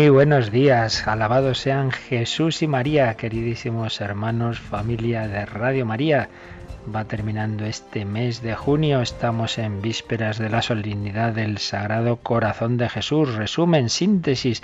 Muy buenos días, alabados sean Jesús y María, queridísimos hermanos, familia de Radio María. Va terminando este mes de junio, estamos en vísperas de la solemnidad del Sagrado Corazón de Jesús, resumen, síntesis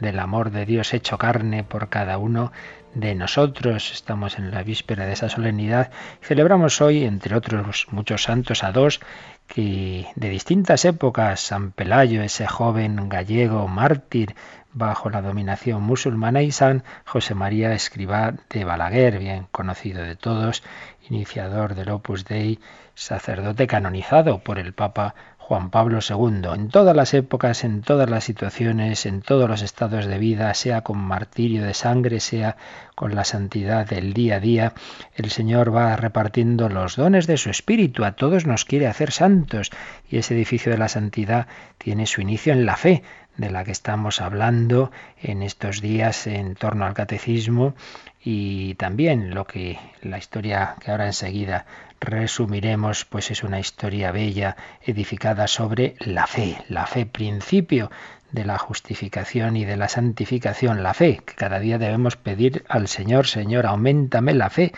del amor de Dios hecho carne por cada uno de nosotros. Estamos en la víspera de esa solemnidad. Celebramos hoy, entre otros muchos santos, a dos que de distintas épocas, San Pelayo, ese joven gallego mártir, bajo la dominación musulmana y San José María Escribá de Balaguer, bien conocido de todos, iniciador del Opus Dei, sacerdote canonizado por el Papa Juan Pablo II. En todas las épocas, en todas las situaciones, en todos los estados de vida, sea con martirio de sangre, sea con la santidad del día a día, el Señor va repartiendo los dones de su Espíritu. A todos nos quiere hacer santos y ese edificio de la santidad tiene su inicio en la fe de la que estamos hablando en estos días en torno al catecismo y también lo que la historia que ahora enseguida resumiremos, pues es una historia bella edificada sobre la fe, la fe principio de la justificación y de la santificación, la fe, que cada día debemos pedir al Señor, Señor, aumentame la fe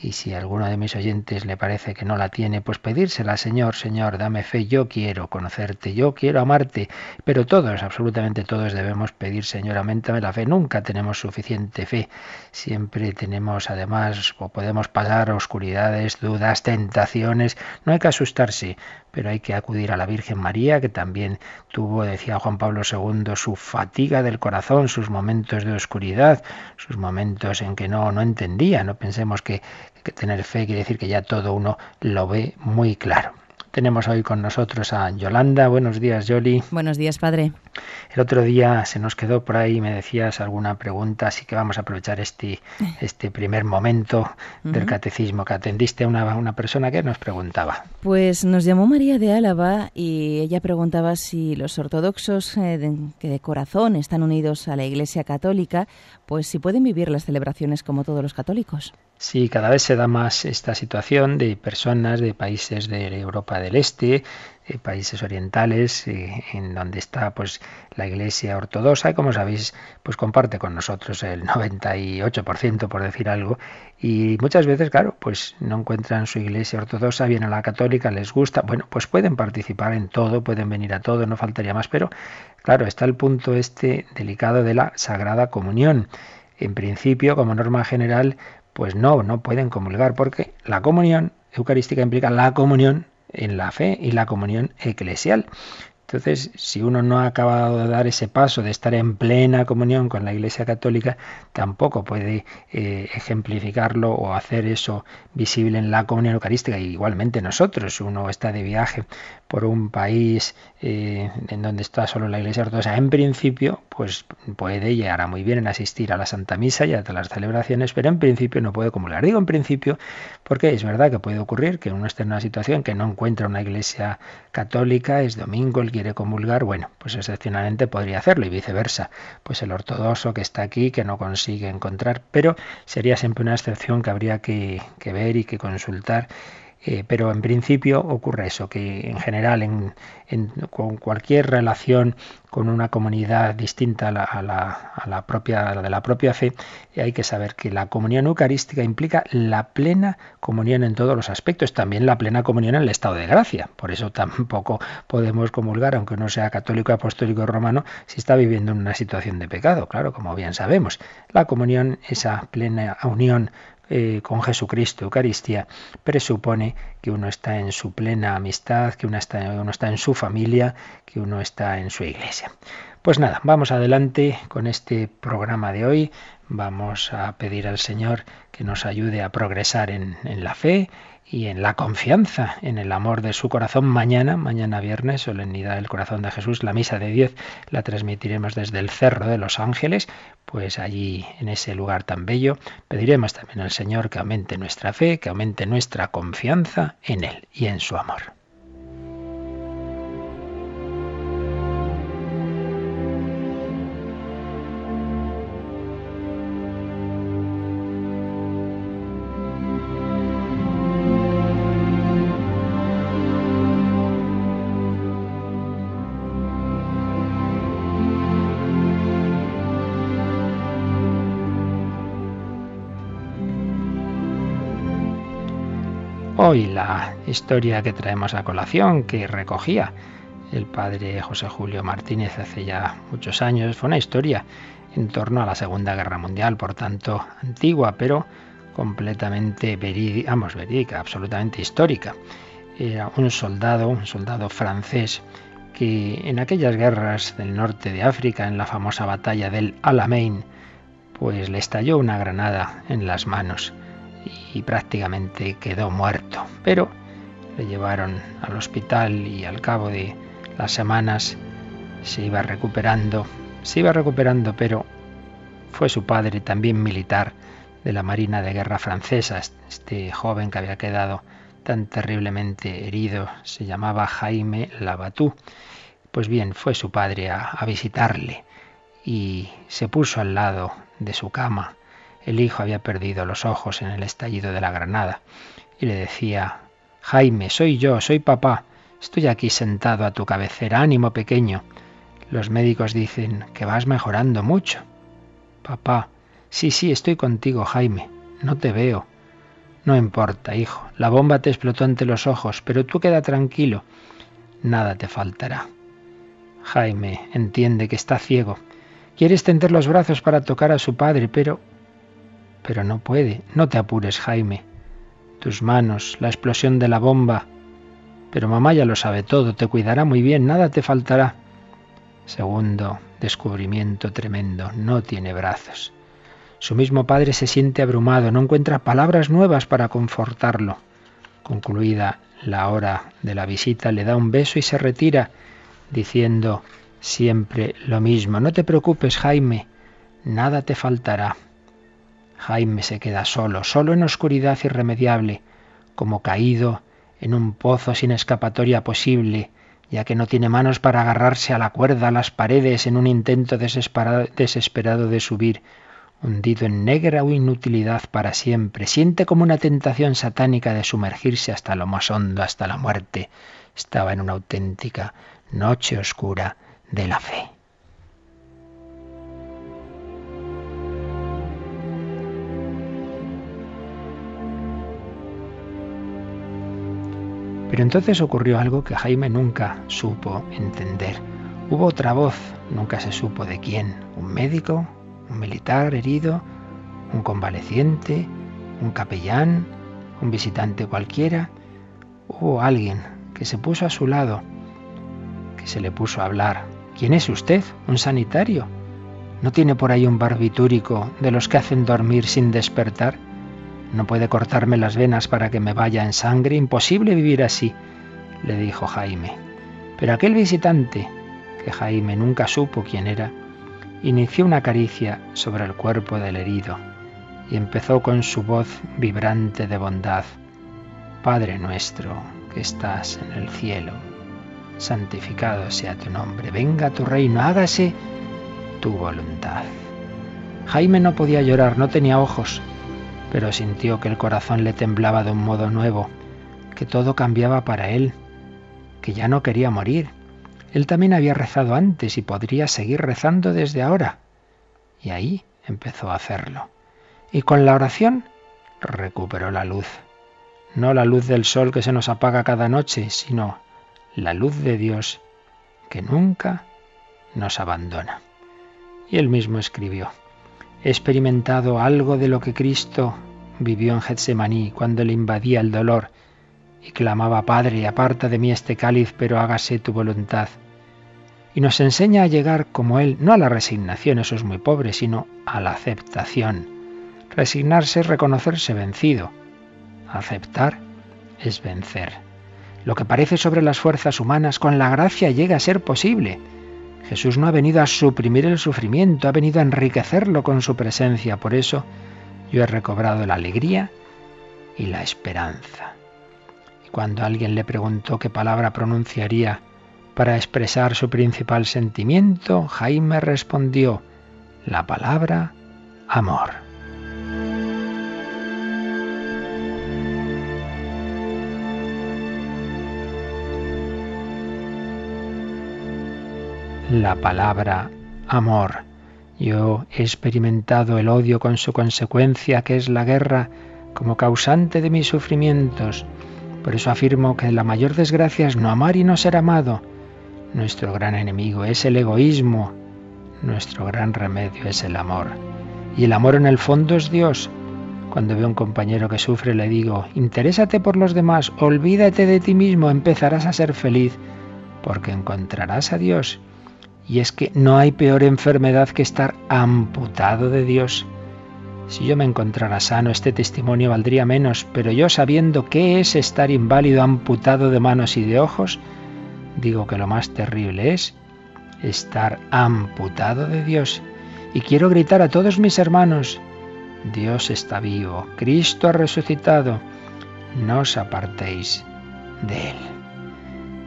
y si a alguno de mis oyentes le parece que no la tiene, pues pedírsela, Señor, Señor, dame fe, yo quiero conocerte, yo quiero amarte. Pero todos, absolutamente todos debemos pedir, Señor, aumentame la fe. Nunca tenemos suficiente fe. Siempre tenemos, además, o podemos pasar oscuridades, dudas, tentaciones. No hay que asustarse pero hay que acudir a la Virgen María, que también tuvo, decía Juan Pablo II, su fatiga del corazón, sus momentos de oscuridad, sus momentos en que no, no entendía. No pensemos que, que tener fe quiere decir que ya todo uno lo ve muy claro. Tenemos hoy con nosotros a Yolanda. Buenos días, Yoli. Buenos días, padre. El otro día se nos quedó por ahí, me decías alguna pregunta, así que vamos a aprovechar este, este primer momento del catecismo que atendiste a una, una persona que nos preguntaba. Pues nos llamó María de Álava y ella preguntaba si los ortodoxos eh, que de corazón están unidos a la Iglesia Católica, pues si pueden vivir las celebraciones como todos los católicos. Sí, cada vez se da más esta situación de personas de países de Europa del Este, de países orientales, eh, en donde está pues la Iglesia ortodoxa y como sabéis, pues comparte con nosotros el 98% por decir algo y muchas veces, claro, pues no encuentran su Iglesia ortodoxa, vienen a la católica, les gusta, bueno, pues pueden participar en todo, pueden venir a todo, no faltaría más, pero claro, está el punto este delicado de la Sagrada Comunión. En principio, como norma general, pues no, no pueden comulgar porque la comunión eucarística implica la comunión en la fe y la comunión eclesial. Entonces, si uno no ha acabado de dar ese paso de estar en plena comunión con la Iglesia Católica, tampoco puede eh, ejemplificarlo o hacer eso visible en la comunión eucarística. igualmente nosotros, uno está de viaje por un país eh, en donde está solo la Iglesia Ortodoxa, en principio, pues puede y hará muy bien en asistir a la Santa Misa y a las celebraciones, pero en principio no puede comulgar. Digo en principio porque es verdad que puede ocurrir que uno esté en una situación que no encuentra una Iglesia católica, es domingo, el quiere comulgar, bueno, pues excepcionalmente podría hacerlo y viceversa. Pues el ortodoxo que está aquí, que no consigue encontrar, pero sería siempre una excepción que habría que, que ver y que consultar eh, pero en principio ocurre eso, que en general en, con cualquier relación con una comunidad distinta a la, propia, de la propia fe, hay que saber que la comunión eucarística implica la plena comunión en todos los aspectos, también la plena comunión en el estado de gracia. Por eso tampoco podemos comulgar, aunque uno sea católico, apostólico romano, si está viviendo en una situación de pecado, claro, como bien sabemos. La comunión, esa plena unión eh, con Jesucristo, Eucaristía, presupone que uno está en su plena amistad, que uno está, en su familia, que uno está en su iglesia. Pues nada, vamos adelante con este programa de hoy. Vamos a pedir al Señor que nos ayude a progresar en la fe y en la confianza en el amor de su corazón. Mañana, mañana viernes, solemnidad del corazón de Jesús, la misa de 10 la transmitiremos desde el Cerro de los Ángeles, pues allí en ese lugar tan bello pediremos también al Señor que aumente nuestra fe, que aumente nuestra confianza en Él y en su amor. Hoy la historia que traemos a colación, que recogía el padre José Julio Martínez hace ya muchos años, fue una historia en torno a la Segunda Guerra Mundial, por tanto antigua, pero completamente verídica, absolutamente histórica. Era un soldado, un soldado francés, que en aquellas guerras del norte de África, en la famosa batalla del Alamein, pues le estalló una granada en las manos y prácticamente quedó muerto. Pero le llevaron al hospital y al cabo de las semanas se iba recuperando, se iba recuperando, pero fue su padre también militar de la Marina de Guerra francesa, este joven que había quedado tan terriblemente herido, se llamaba Jaime Labatú. Pues bien, fue su padre a, a visitarle y se puso al lado de su cama el hijo había perdido los ojos en el estallido de la granada y le decía, Jaime, soy yo, soy papá, estoy aquí sentado a tu cabecera, ánimo pequeño. Los médicos dicen que vas mejorando mucho. Papá, sí, sí, estoy contigo, Jaime, no te veo. No importa, hijo, la bomba te explotó ante los ojos, pero tú queda tranquilo, nada te faltará. Jaime entiende que está ciego. Quiere extender los brazos para tocar a su padre, pero pero no puede. No te apures, Jaime. Tus manos, la explosión de la bomba. Pero mamá ya lo sabe todo, te cuidará muy bien, nada te faltará. Segundo descubrimiento tremendo, no tiene brazos. Su mismo padre se siente abrumado, no encuentra palabras nuevas para confortarlo. Concluida la hora de la visita, le da un beso y se retira, diciendo siempre lo mismo. No te preocupes, Jaime, nada te faltará. Jaime se queda solo, solo en oscuridad irremediable, como caído en un pozo sin escapatoria posible, ya que no tiene manos para agarrarse a la cuerda, a las paredes, en un intento desesperado de subir, hundido en negra inutilidad para siempre. Siente como una tentación satánica de sumergirse hasta lo más hondo, hasta la muerte. Estaba en una auténtica noche oscura de la fe. Pero entonces ocurrió algo que Jaime nunca supo entender. Hubo otra voz, nunca se supo de quién, un médico, un militar herido, un convaleciente, un capellán, un visitante cualquiera. Hubo alguien que se puso a su lado, que se le puso a hablar. ¿Quién es usted? ¿Un sanitario? ¿No tiene por ahí un barbitúrico de los que hacen dormir sin despertar? No puede cortarme las venas para que me vaya en sangre. Imposible vivir así, le dijo Jaime. Pero aquel visitante, que Jaime nunca supo quién era, inició una caricia sobre el cuerpo del herido y empezó con su voz vibrante de bondad. Padre nuestro, que estás en el cielo, santificado sea tu nombre, venga tu reino, hágase tu voluntad. Jaime no podía llorar, no tenía ojos, pero sintió que el corazón le temblaba de un modo nuevo, que todo cambiaba para él, que ya no quería morir. Él también había rezado antes y podría seguir rezando desde ahora. Y ahí empezó a hacerlo. Y con la oración recuperó la luz. No la luz del sol que se nos apaga cada noche, sino la luz de Dios que nunca nos abandona. Y él mismo escribió, He experimentado algo de lo que Cristo vivió en Getsemaní cuando le invadía el dolor y clamaba, Padre, aparta de mí este cáliz, pero hágase tu voluntad. Y nos enseña a llegar como Él, no a la resignación, eso es muy pobre, sino a la aceptación. Resignarse es reconocerse vencido. Aceptar es vencer. Lo que parece sobre las fuerzas humanas con la gracia llega a ser posible. Jesús no ha venido a suprimir el sufrimiento, ha venido a enriquecerlo con su presencia. Por eso yo he recobrado la alegría y la esperanza. Y cuando alguien le preguntó qué palabra pronunciaría para expresar su principal sentimiento, Jaime respondió, la palabra amor. La palabra amor. Yo he experimentado el odio con su consecuencia, que es la guerra, como causante de mis sufrimientos. Por eso afirmo que la mayor desgracia es no amar y no ser amado. Nuestro gran enemigo es el egoísmo, nuestro gran remedio es el amor. Y el amor en el fondo es Dios. Cuando veo a un compañero que sufre le digo, interésate por los demás, olvídate de ti mismo, empezarás a ser feliz, porque encontrarás a Dios. Y es que no hay peor enfermedad que estar amputado de Dios. Si yo me encontrara sano, este testimonio valdría menos, pero yo sabiendo qué es estar inválido, amputado de manos y de ojos, digo que lo más terrible es estar amputado de Dios. Y quiero gritar a todos mis hermanos, Dios está vivo, Cristo ha resucitado, no os apartéis de Él.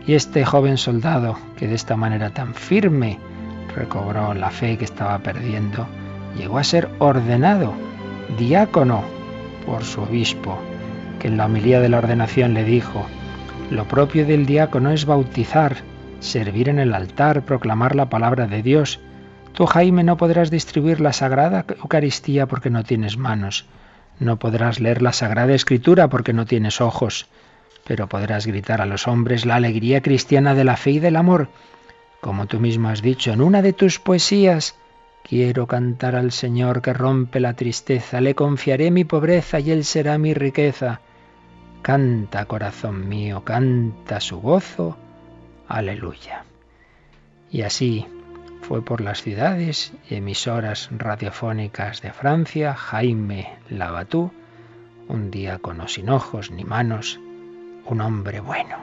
Y este joven soldado, que de esta manera tan firme recobró la fe que estaba perdiendo, llegó a ser ordenado diácono por su obispo, que en la homilía de la ordenación le dijo, lo propio del diácono es bautizar, servir en el altar, proclamar la palabra de Dios. Tú, Jaime, no podrás distribuir la Sagrada Eucaristía porque no tienes manos. No podrás leer la Sagrada Escritura porque no tienes ojos. Pero podrás gritar a los hombres la alegría cristiana de la fe y del amor. Como tú mismo has dicho en una de tus poesías, quiero cantar al Señor que rompe la tristeza, le confiaré mi pobreza y Él será mi riqueza. Canta, corazón mío, canta su gozo. Aleluya. Y así fue por las ciudades y emisoras radiofónicas de Francia Jaime Labatú, un diácono sin ojos ni manos, un hombre bueno.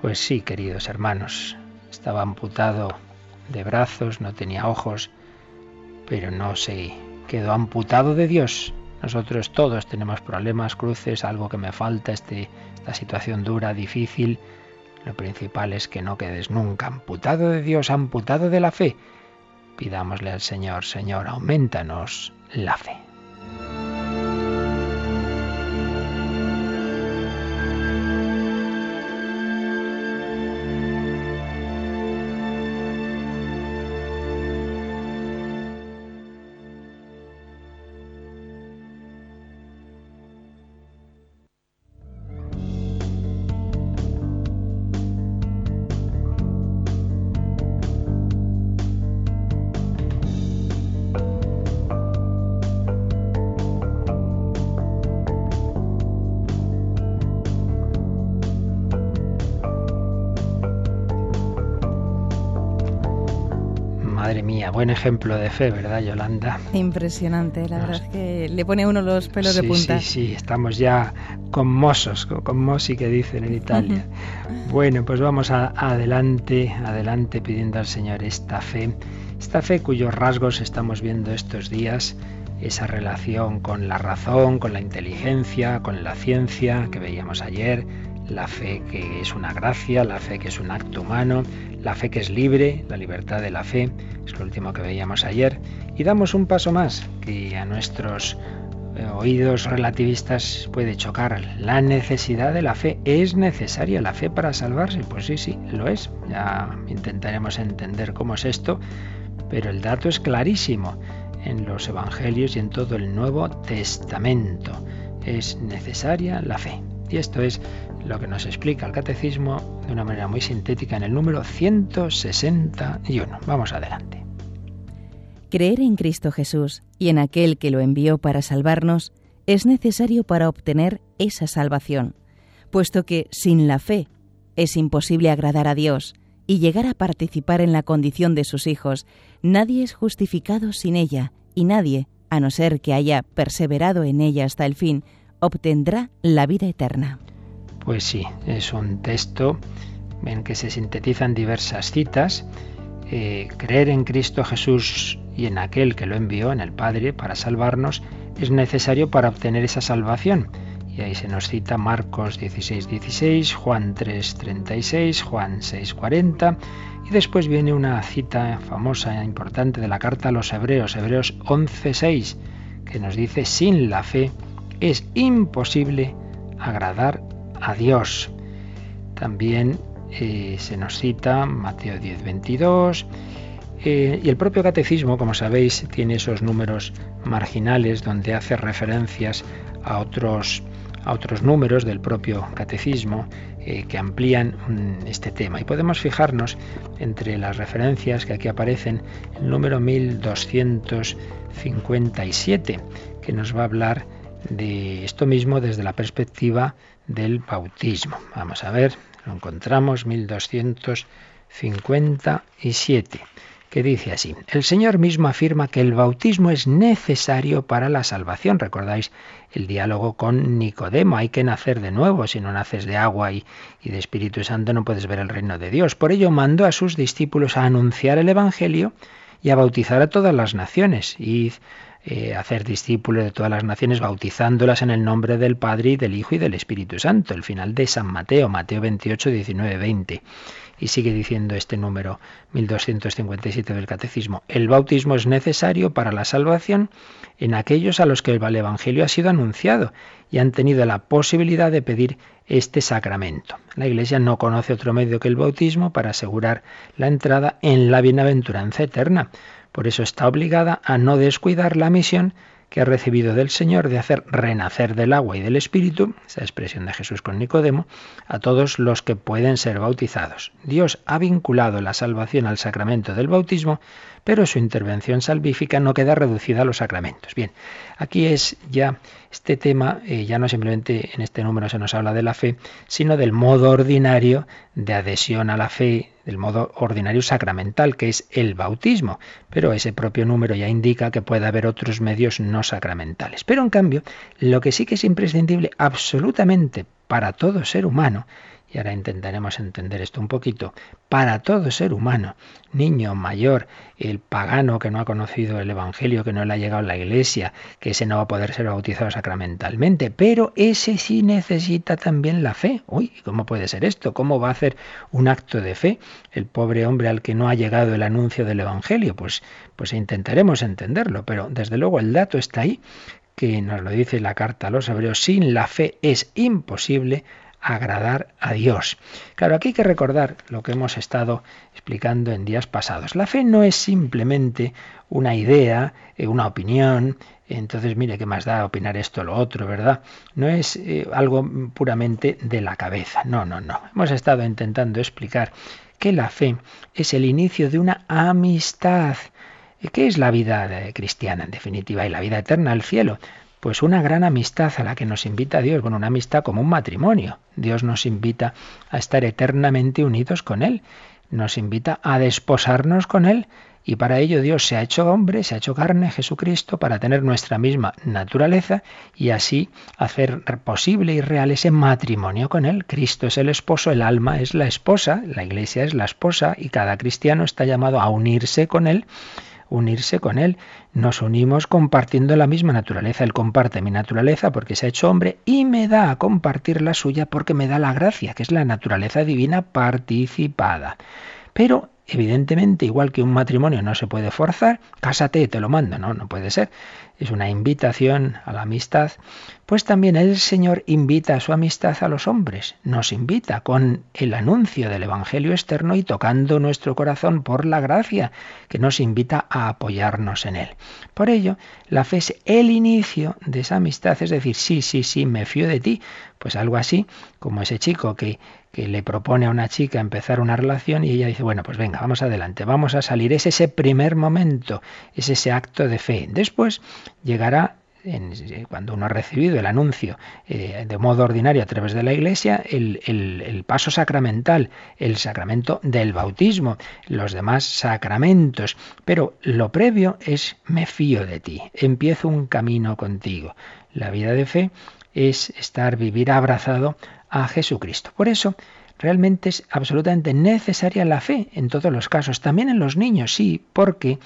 Pues sí, queridos hermanos, estaba amputado de brazos, no tenía ojos, pero no se quedó amputado de Dios, nosotros todos tenemos problemas, cruces, algo que me falta, este, esta situación dura, difícil. Lo principal es que no quedes nunca amputado de Dios, amputado de la fe. Pidámosle al Señor, Señor, aumentanos la fe. Buen ejemplo de fe, ¿verdad, Yolanda? Impresionante, la verdad es que le pone uno los pelos de punta. Sí, sí, estamos ya conmosos, conmosi que dicen en Italia. bueno, pues vamos adelante, adelante pidiendo al Señor esta fe, esta fe cuyos rasgos estamos viendo estos días, esa relación con la razón, con la inteligencia, con la ciencia que veíamos ayer, la fe que es una gracia, la fe que es un acto humano, la fe que es libre, la libertad de la fe, es lo último que veíamos ayer, y damos un paso más que a nuestros eh, oídos relativistas puede chocar. La necesidad de la fe. ¿Es necesaria la fe para salvarse? Pues sí, sí, lo es. Ya intentaremos entender cómo es esto, pero el dato es clarísimo en los Evangelios y en todo el Nuevo Testamento. Es necesaria la fe. Y esto es lo que nos explica el catecismo de una manera muy sintética en el número 161. Vamos adelante. Creer en Cristo Jesús y en aquel que lo envió para salvarnos es necesario para obtener esa salvación, puesto que sin la fe es imposible agradar a Dios y llegar a participar en la condición de sus hijos. Nadie es justificado sin ella y nadie, a no ser que haya perseverado en ella hasta el fin, obtendrá la vida eterna. Pues sí, es un texto en que se sintetizan diversas citas. Eh, creer en Cristo Jesús y en aquel que lo envió, en el Padre, para salvarnos, es necesario para obtener esa salvación. Y ahí se nos cita Marcos 16, 16, Juan 3, 36, Juan 6, 40. Y después viene una cita famosa, e importante de la carta a los Hebreos, Hebreos 11, 6, que nos dice, sin la fe es imposible agradar a Dios. También eh, se nos cita Mateo 10, 22. Eh, y el propio catecismo, como sabéis, tiene esos números marginales donde hace referencias a otros, a otros números del propio catecismo eh, que amplían mm, este tema. Y podemos fijarnos entre las referencias que aquí aparecen, el número 1257, que nos va a hablar de esto mismo desde la perspectiva del bautismo. Vamos a ver, lo encontramos 1257, que dice así, el Señor mismo afirma que el bautismo es necesario para la salvación. Recordáis el diálogo con Nicodemo, hay que nacer de nuevo, si no naces de agua y, y de Espíritu Santo no puedes ver el reino de Dios. Por ello mandó a sus discípulos a anunciar el Evangelio y a bautizar a todas las naciones. Y eh, hacer discípulos de todas las naciones, bautizándolas en el nombre del Padre y del Hijo y del Espíritu Santo. El final de San Mateo, Mateo 28, 19, 20. Y sigue diciendo este número 1257 del Catecismo. El bautismo es necesario para la salvación en aquellos a los que el Evangelio ha sido anunciado y han tenido la posibilidad de pedir este sacramento. La Iglesia no conoce otro medio que el bautismo para asegurar la entrada en la bienaventuranza eterna. Por eso está obligada a no descuidar la misión que ha recibido del Señor de hacer renacer del agua y del Espíritu, esa expresión de Jesús con Nicodemo, a todos los que pueden ser bautizados. Dios ha vinculado la salvación al sacramento del bautismo, pero su intervención salvífica no queda reducida a los sacramentos. Bien, aquí es ya este tema, eh, ya no simplemente en este número se nos habla de la fe, sino del modo ordinario de adhesión a la fe, del modo ordinario sacramental, que es el bautismo. Pero ese propio número ya indica que puede haber otros medios no sacramentales. Pero en cambio, lo que sí que es imprescindible absolutamente para todo ser humano y ahora intentaremos entender esto un poquito, para todo ser humano, niño, mayor, el pagano que no ha conocido el Evangelio, que no le ha llegado a la iglesia, que ese no va a poder ser bautizado sacramentalmente, pero ese sí necesita también la fe. Uy, ¿cómo puede ser esto? ¿Cómo va a hacer un acto de fe el pobre hombre al que no ha llegado el anuncio del Evangelio? Pues, pues intentaremos entenderlo, pero desde luego el dato está ahí, que nos lo dice la carta a los hebreos, sin la fe es imposible agradar a Dios. Claro, aquí hay que recordar lo que hemos estado explicando en días pasados. La fe no es simplemente una idea, eh, una opinión, entonces mire qué más da opinar esto o lo otro, ¿verdad? No es eh, algo puramente de la cabeza, no, no, no. Hemos estado intentando explicar que la fe es el inicio de una amistad. ¿Qué es la vida eh, cristiana en definitiva y la vida eterna, el cielo? Pues una gran amistad a la que nos invita Dios, bueno, una amistad como un matrimonio. Dios nos invita a estar eternamente unidos con Él, nos invita a desposarnos con Él y para ello Dios se ha hecho hombre, se ha hecho carne, Jesucristo, para tener nuestra misma naturaleza y así hacer posible y real ese matrimonio con Él. Cristo es el esposo, el alma es la esposa, la iglesia es la esposa y cada cristiano está llamado a unirse con Él unirse con Él. Nos unimos compartiendo la misma naturaleza. Él comparte mi naturaleza porque se ha hecho hombre y me da a compartir la suya porque me da la gracia, que es la naturaleza divina participada. Pero evidentemente, igual que un matrimonio no se puede forzar, cásate, te lo mando, no, no puede ser. Es una invitación a la amistad. Pues también el Señor invita a su amistad a los hombres, nos invita con el anuncio del Evangelio externo y tocando nuestro corazón por la gracia, que nos invita a apoyarnos en él. Por ello, la fe es el inicio de esa amistad, es decir, sí, sí, sí, me fío de ti, pues algo así como ese chico que, que le propone a una chica empezar una relación y ella dice, bueno, pues venga, vamos adelante, vamos a salir. Es ese primer momento, es ese acto de fe. Después llegará eh, cuando uno ha recibido el anuncio eh, de modo ordinario a través de la Iglesia, el, el, paso sacramental, el sacramento del bautismo, los demás sacramentos. Pero lo previo es me fío de ti, empiezo un camino contigo. La vida de fe es estar, vivir abrazado a Jesucristo. Por eso, realmente es absolutamente necesaria la fe en todos los casos, también en los niños, sí, porque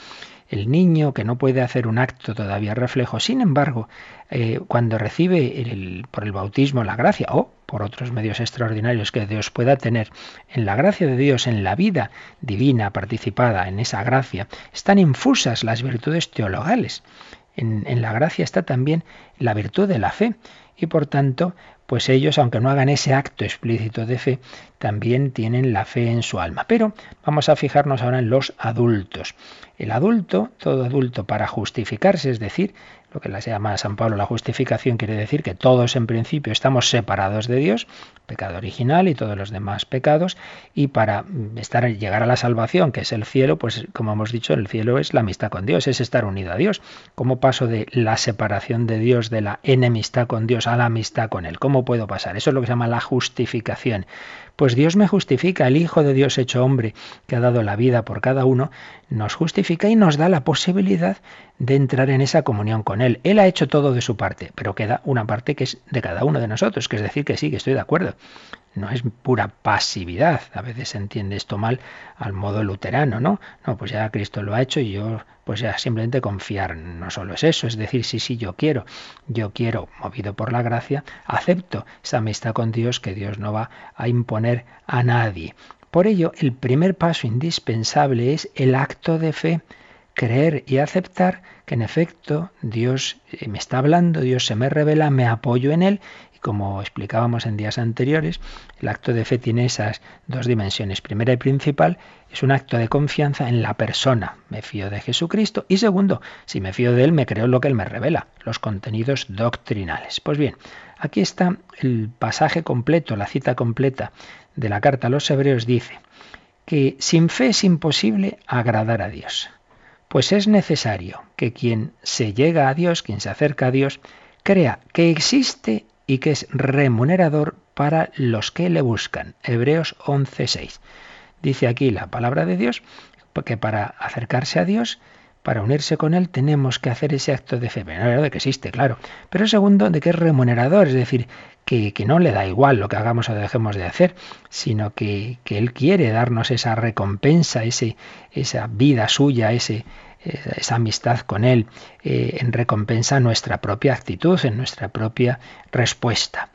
el niño que no puede hacer un acto todavía reflejo, sin embargo, eh, cuando recibe por el bautismo la gracia o por otros medios extraordinarios que Dios pueda tener, en la gracia de Dios, en la vida divina participada en esa gracia, están infusas las virtudes teologales. En, en la gracia está también la virtud de la fe y por tanto pues ellos, aunque no hagan ese acto explícito de fe, también tienen la fe en su alma. Pero vamos a fijarnos ahora en los adultos. El adulto, todo adulto, para justificarse, es decir, lo que se llama San Pablo la justificación, quiere decir que todos en principio estamos separados de Dios, pecado original y todos los demás pecados, y para estar llegar a la salvación, que es el cielo, pues como hemos dicho, el cielo es la amistad con Dios, es estar unido a Dios. ¿Cómo paso de la separación de Dios, de la enemistad con Dios, a la amistad con Él? ¿Cómo puedo pasar? Eso es lo que se llama la justificación. Pues Dios me justifica, el Hijo de Dios hecho hombre, que ha dado la vida por cada uno, nos justifica y nos da la posibilidad de entrar en esa comunión con Él. Él ha hecho todo de su parte, pero queda una parte que es de cada uno de nosotros, que es decir que sí, que estoy de acuerdo no es pura pasividad. A veces se entiende esto mal al modo luterano, ¿no? No, pues ya Cristo lo ha hecho y yo, pues ya simplemente confiar. No solo es eso, es decir, sí, sí, yo quiero, yo quiero, movido por la gracia, acepto esa amistad con Dios que Dios no va a imponer a nadie. Por ello, el primer paso indispensable es el acto de fe creer y aceptar que en efecto Dios eh, me está hablando, Dios se me revela, me apoyo en Él como explicábamos en días anteriores, el acto de fe tiene esas dos dimensiones. Primera y principal es un acto de confianza en la persona. Me fío de Jesucristo. Y segundo, si me fío de Él, me creo lo que Él me revela, los contenidos doctrinales. Pues bien, aquí está el pasaje completo, la cita completa de la carta a los hebreos dice que sin fe es imposible agradar a Dios. Pues es necesario que quien se llega a Dios, quien se acerca a Dios, crea que existe y que es remunerador para los que le buscan. Hebreos 11:6. Dice aquí la palabra de Dios que para acercarse a Dios, para unirse con Él, tenemos que hacer ese acto de fe. Primero, de que existe, claro. Pero segundo, de que es remunerador, es decir, que, no le da igual lo que hagamos o dejemos de hacer, sino que, que Él quiere darnos esa recompensa, ese, esa vida suya, ese, esa amistad con Él eh, en recompensa nuestra propia actitud, en nuestra propia respuesta.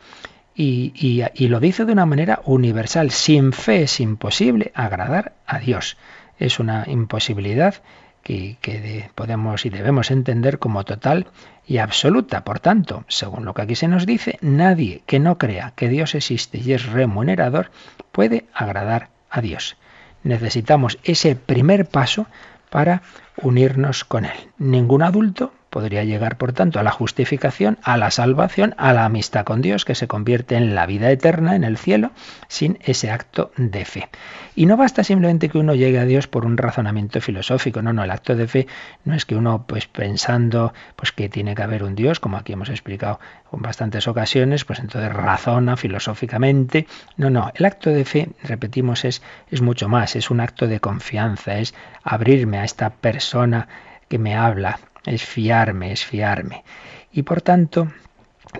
Y, y, lo dice de una manera universal. Sin fe es imposible agradar a Dios. Es una imposibilidad que, que podemos y debemos entender como total y absoluta. Por tanto, según lo que aquí se nos dice, nadie que no crea que Dios existe y es remunerador puede agradar a Dios. Necesitamos ese primer paso para unirnos con Él. Ningún adulto podría llegar, por tanto, a la justificación, a la salvación, a la amistad con Dios, que se convierte en la vida eterna, en el cielo, sin ese acto de fe. Y no basta simplemente que uno llegue a Dios por un razonamiento filosófico, no, no, el acto de fe no es que uno, pues pensando pues que tiene que haber un Dios, como aquí hemos explicado en bastantes ocasiones, pues entonces razona filosóficamente. No, no, el acto de fe, repetimos, es, es mucho más, es un acto de confianza, es abrirme a esta persona que me habla, es fiarme, es fiarme. Y por tanto,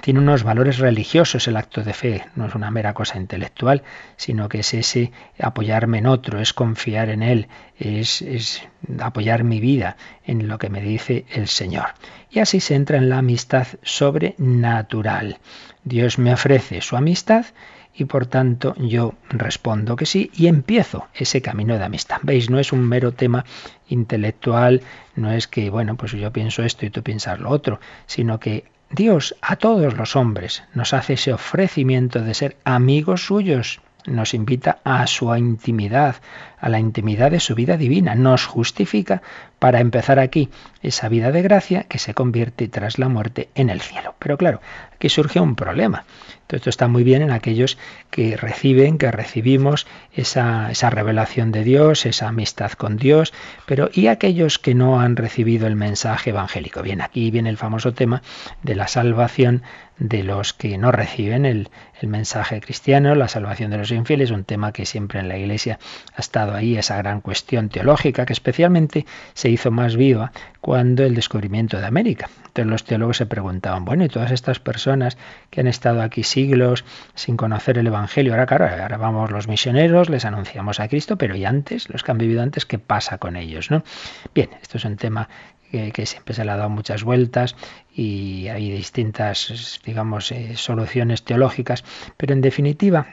tiene unos valores religiosos el acto de fe, no es una mera cosa intelectual, sino que es ese apoyarme en otro, es confiar en Él, es, es, apoyar mi vida en lo que me dice el Señor. Y así se entra en la amistad sobrenatural. Dios me ofrece su amistad y por tanto yo respondo que sí y empiezo ese camino de amistad. ¿Veis? No es un mero tema intelectual, no es que, bueno, pues yo pienso esto y tú piensas lo otro, sino que Dios a todos los hombres nos hace ese ofrecimiento de ser amigos suyos, nos invita a su intimidad, a la intimidad de su vida divina, nos justifica para empezar aquí esa vida de gracia que se convierte tras la muerte en el cielo. Pero claro, aquí surge un problema. Esto está muy bien en aquellos que reciben, que recibimos esa, esa revelación de Dios, esa amistad con Dios, pero ¿y aquellos que no han recibido el mensaje evangélico? Bien, aquí viene el famoso tema de la salvación de los que no reciben el, el mensaje cristiano, la salvación de los infieles, un tema que siempre en la Iglesia ha estado ahí, esa gran cuestión teológica que especialmente se hizo más viva cuando el descubrimiento de América. Entonces los teólogos se preguntaban, bueno, y todas estas personas que han estado aquí siglos sin conocer el Evangelio, ahora claro, ahora vamos los misioneros, les anunciamos a Cristo, pero ¿y antes? Los que han vivido antes, ¿qué pasa con ellos? ¿no? Bien, esto es un tema que, siempre se le ha dado muchas vueltas y hay distintas, digamos, eh, soluciones teológicas, pero en definitiva,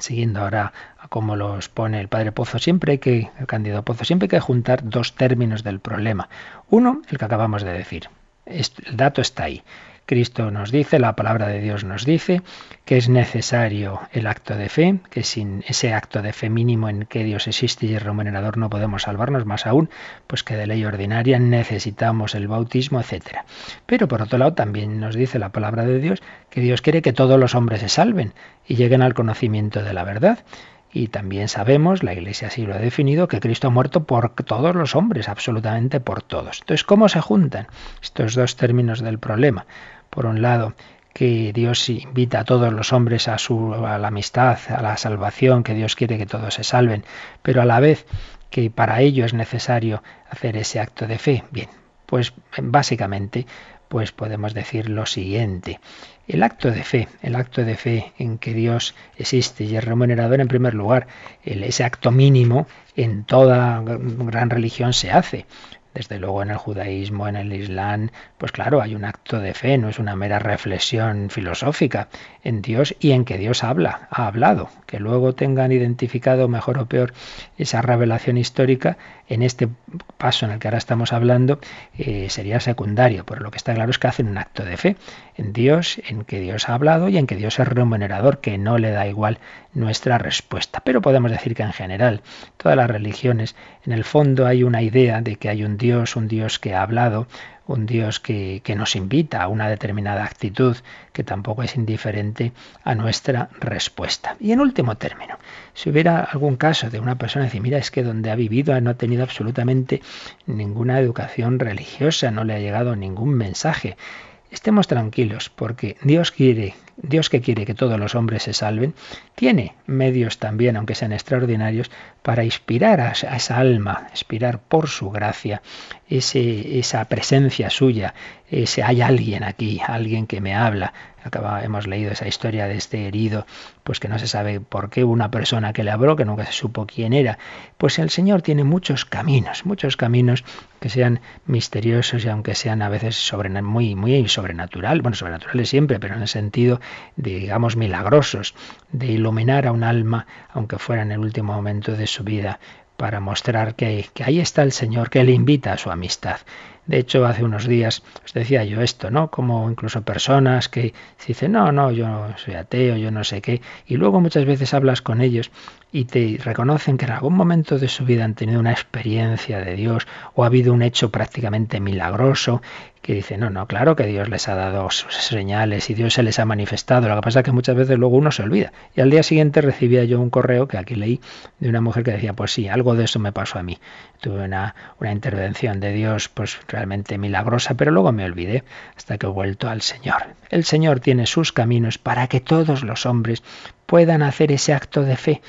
siguiendo ahora a cómo los pone el padre Pozo, siempre hay que, el candidato Pozo, siempre hay que juntar dos términos del problema. Uno, el que acabamos de decir. El dato está ahí. Cristo nos dice, la palabra de Dios nos dice que es necesario el acto de fe, que sin ese acto de fe mínimo en que Dios existe y es remunerador no podemos salvarnos, más aún, pues que de ley ordinaria necesitamos el bautismo, etc. Pero por otro lado también nos dice la palabra de Dios que Dios quiere que todos los hombres se salven y lleguen al conocimiento de la verdad. Y también sabemos, la Iglesia así lo ha definido, que Cristo ha muerto por todos los hombres, absolutamente por todos. Entonces, ¿cómo se juntan estos dos términos del problema? Por un lado, que Dios invita a todos los hombres a, su, a la amistad, a la salvación, que Dios quiere que todos se salven, pero a la vez que para ello es necesario hacer ese acto de fe. Bien, pues básicamente pues podemos decir lo siguiente. El acto de fe, el acto de fe en que Dios existe y es remunerador en primer lugar, ese acto mínimo en toda gran religión se hace. Desde luego en el judaísmo, en el islam, pues claro, hay un acto de fe, no es una mera reflexión filosófica en Dios y en que Dios habla, ha hablado. Que luego tengan identificado mejor o peor esa revelación histórica en este paso en el que ahora estamos hablando eh, sería secundario, pero lo que está claro es que hacen un acto de fe en Dios, en que Dios ha hablado y en que Dios es remunerador, que no le da igual nuestra respuesta. Pero podemos decir que en general, todas las religiones, en el fondo hay una idea de que hay un Dios, un Dios que ha hablado, un Dios que, que, nos invita a una determinada actitud que tampoco es indiferente a nuestra respuesta. Y en último término, si hubiera algún caso de una persona decir, mira, es que donde ha vivido no ha tenido absolutamente ninguna educación religiosa, no le ha llegado ningún mensaje, estemos tranquilos, porque Dios quiere, Dios que quiere que todos los hombres se salven, tiene medios también, aunque sean extraordinarios, para inspirar a esa alma, inspirar por su gracia ese, esa presencia suya, ese hay alguien aquí, alguien que me habla. Hemos leído esa historia de este herido, pues que no se sabe por qué una persona que le habló, que nunca se supo quién era. Pues el Señor tiene muchos caminos, muchos caminos que sean misteriosos y aunque sean a veces muy, muy sobrenatural, bueno, sobrenaturales siempre, pero en el sentido, de, digamos, milagrosos, de iluminar a un alma, aunque fuera en el último momento de su vida, para mostrar que, que ahí está el Señor, que le invita a su amistad. De hecho, hace unos días os decía yo esto, ¿no? Como incluso personas que dicen, no, no, yo soy ateo, yo no sé qué, y luego muchas veces hablas con ellos y te reconocen que en algún momento de su vida han tenido una experiencia de Dios o ha habido un hecho prácticamente milagroso que dice, no, no, claro que Dios les ha dado sus señales y Dios se les ha manifestado. Lo que pasa es que muchas veces luego uno se olvida. Y al día siguiente recibía yo un correo que aquí leí de una mujer que decía, pues sí, algo de eso me pasó a mí. Tuve una, una intervención de Dios pues realmente milagrosa, pero luego me olvidé hasta que he vuelto al Señor. El Señor tiene sus caminos para que todos los hombres puedan hacer ese acto de fe,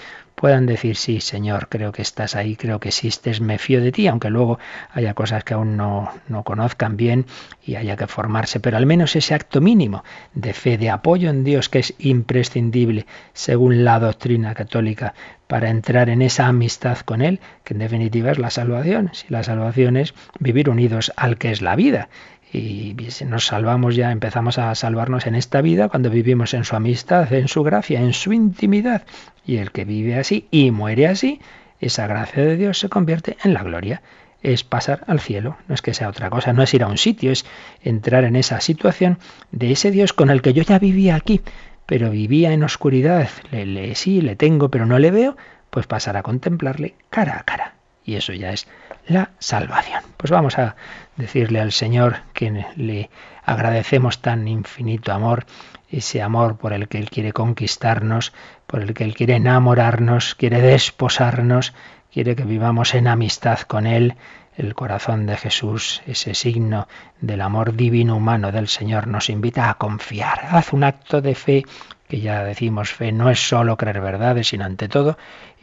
puedan decir, sí, Señor, creo que estás ahí, creo que existes, me fío de ti, aunque luego haya cosas que aún no, no conozcan bien y haya que formarse, pero al menos ese acto mínimo de fe, de apoyo en Dios, que es imprescindible según la doctrina católica para entrar en esa amistad con Él, que en definitiva es la salvación. Si la salvación es vivir unidos al que es la vida y nos salvamos ya, empezamos a salvarnos en esta vida cuando vivimos en su amistad, en su gracia, en su intimidad. Y el que vive así y muere así, esa gracia de Dios se convierte en la gloria. Es pasar al cielo, no es que sea otra cosa, no es ir a un sitio, es entrar en esa situación de ese Dios con el que yo ya vivía aquí, pero vivía en oscuridad, le, le sí, le tengo, pero no le veo, pues pasar a contemplarle cara a cara. Y eso ya es la salvación. Pues vamos a decirle al Señor que le agradecemos tan infinito amor, ese amor por el que Él quiere conquistarnos, por el que Él quiere enamorarnos, quiere desposarnos, quiere que vivamos en amistad con Él. El corazón de Jesús, ese signo del amor divino humano del Señor, nos invita a confiar. Haz un acto de fe que ya decimos fe no es solo creer verdades, sino ante todo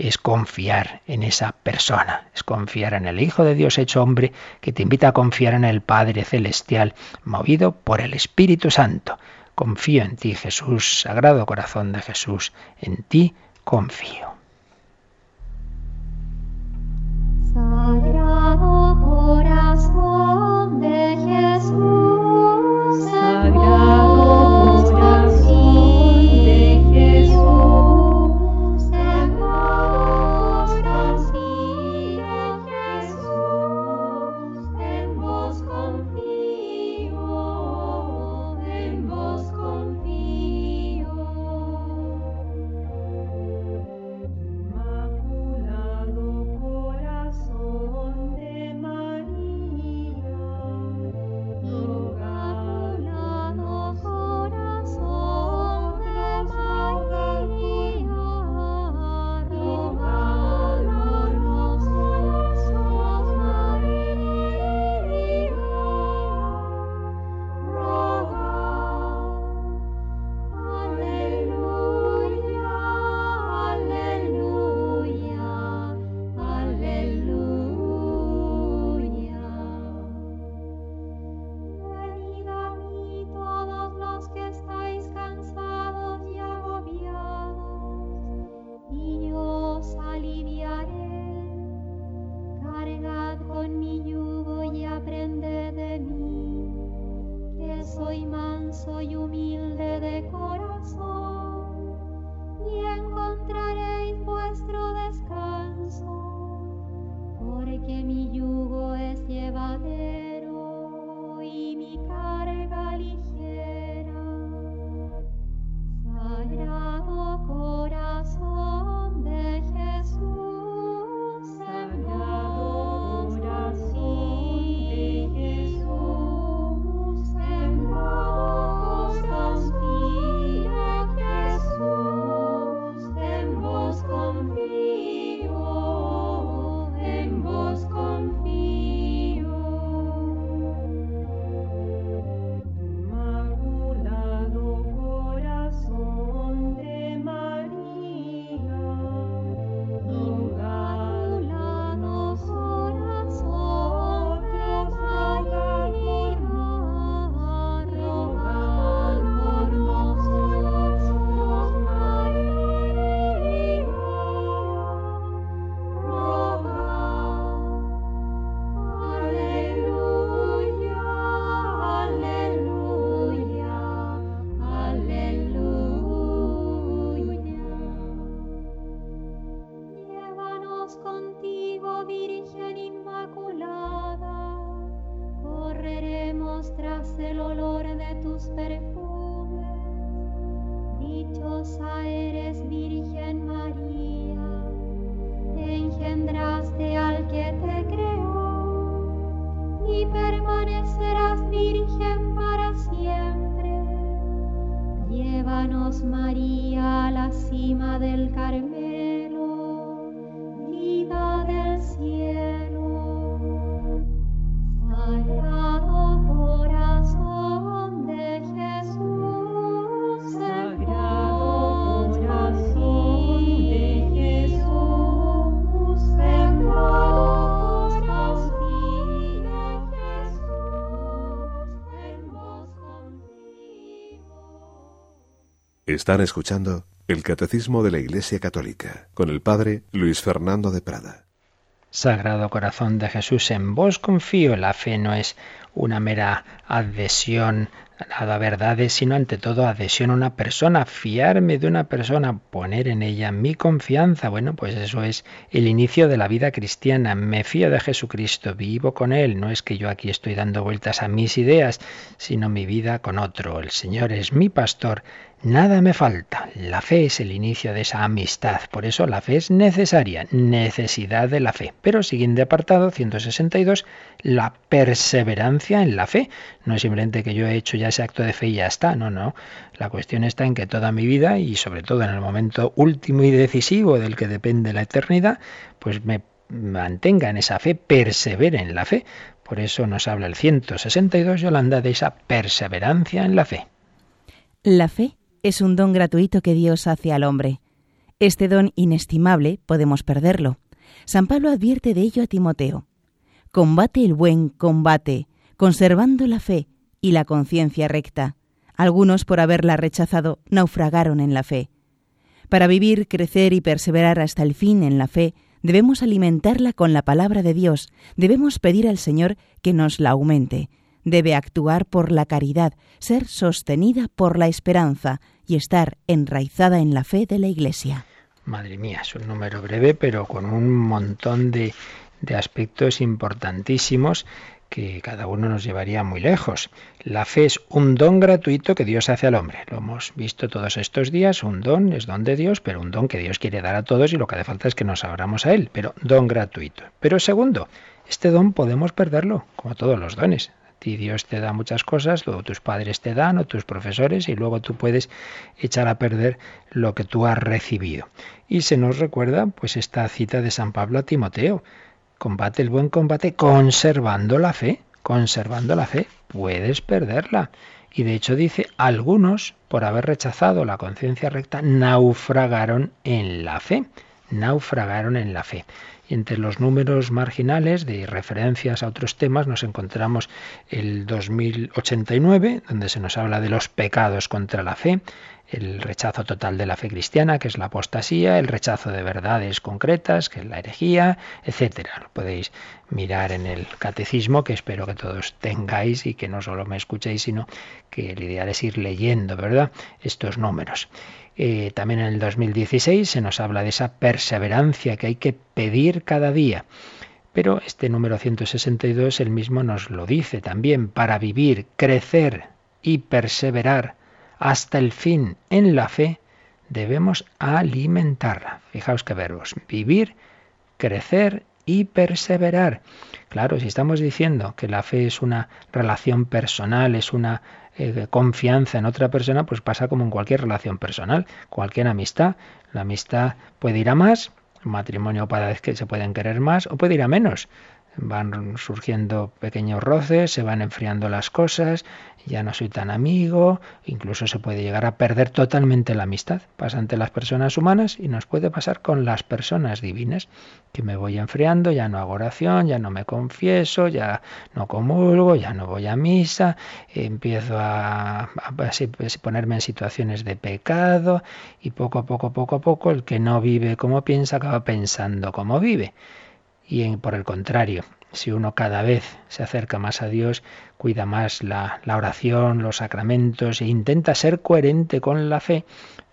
es confiar en esa persona, es confiar en el Hijo de Dios hecho hombre que te invita a confiar en el Padre Celestial, movido por el Espíritu Santo. Confío en ti, Jesús, Sagrado Corazón de Jesús, en ti confío. Están escuchando el Catecismo de la Iglesia Católica con el Padre Luis Fernando de Prada. Sagrado Corazón de Jesús, en vos confío. La fe no es una mera adhesión a la verdades, sino ante todo adhesión a una persona, fiarme de una persona, poner en ella mi confianza. Bueno, pues eso es el inicio de la vida cristiana. Me fío de Jesucristo, vivo con Él. No es que yo aquí estoy dando vueltas a mis ideas, sino mi vida con otro. El Señor es mi pastor Nada me falta. La fe es el inicio de esa amistad. Por eso la fe es necesaria, necesidad de la fe. Pero siguiente apartado, 162, la perseverancia en la fe. No es simplemente que yo he hecho ya ese acto de fe y ya está. No, no. La cuestión está en que toda mi vida y sobre todo en el momento último y decisivo del que depende la eternidad, pues me mantenga en esa fe, persevere en la fe. Por eso nos habla el 162, Yolanda, de esa perseverancia en la fe. La fe es un don gratuito que Dios hace al hombre. Este don inestimable podemos perderlo. San Pablo advierte de ello a Timoteo. Combate el buen combate, conservando la fe y la conciencia recta. Algunos, por haberla rechazado, naufragaron en la fe. Para vivir, crecer y perseverar hasta el fin en la fe, debemos alimentarla con la palabra de Dios, debemos pedir al Señor que nos la aumente, debe actuar por la caridad, ser sostenida por la esperanza y estar enraizada en la fe de la Iglesia. Madre mía, es un número breve, pero con un montón de, aspectos importantísimos que cada uno nos llevaría muy lejos. La fe es un don gratuito que Dios hace al hombre. Lo hemos visto todos estos días, un don es don de Dios, pero un don que Dios quiere dar a todos y lo que hace falta es que nos abramos a él, pero don gratuito. Pero segundo, este don podemos perderlo, como todos los dones. Ti Dios te da muchas cosas, luego tus padres te dan o tus profesores y luego tú puedes echar a perder lo que tú has recibido. Y se nos recuerda pues esta cita de San Pablo a Timoteo Combate el buen combate conservando la fe. Conservando la fe, puedes perderla. Y de hecho dice, algunos, por haber rechazado la conciencia recta, naufragaron en la fe. Naufragaron en la fe. Entre los números marginales de referencias a otros temas nos encontramos el 2089, donde se nos habla de los pecados contra la fe, el rechazo total de la fe cristiana, que es la apostasía, el rechazo de verdades concretas, que es la herejía, etcétera. Lo podéis mirar en el catecismo, que espero que todos tengáis y que no solo me escuchéis, sino que el ideal es ir leyendo, ¿verdad?, estos números. Eh, también en el 2016 se nos habla de esa perseverancia que hay que pedir cada día. Pero este número 162 el mismo nos lo dice también, para vivir, crecer y perseverar hasta el fin en la fe, debemos alimentarla. Fijaos qué verbos. Vivir, crecer y perseverar. Claro, si estamos diciendo que la fe es una relación personal, es una eh, confianza en otra persona, pues pasa como en cualquier relación personal, cualquier amistad. La amistad puede ir a más, el matrimonio vez que se pueden querer más, o puede ir a menos van surgiendo pequeños roces, se van enfriando las cosas, ya no soy tan amigo, incluso se puede llegar a perder totalmente la amistad. Pasa ante las personas humanas y nos puede pasar con las personas divinas, que me voy enfriando, ya no hago oración, ya no me confieso, ya no comulgo, ya no voy a misa, empiezo a, ponerme en situaciones de pecado y poco a poco, poco a poco, el que no vive como piensa acaba pensando como vive. Y por el contrario, si uno cada vez se acerca más a Dios, cuida más la, oración, los sacramentos e intenta ser coherente con la fe,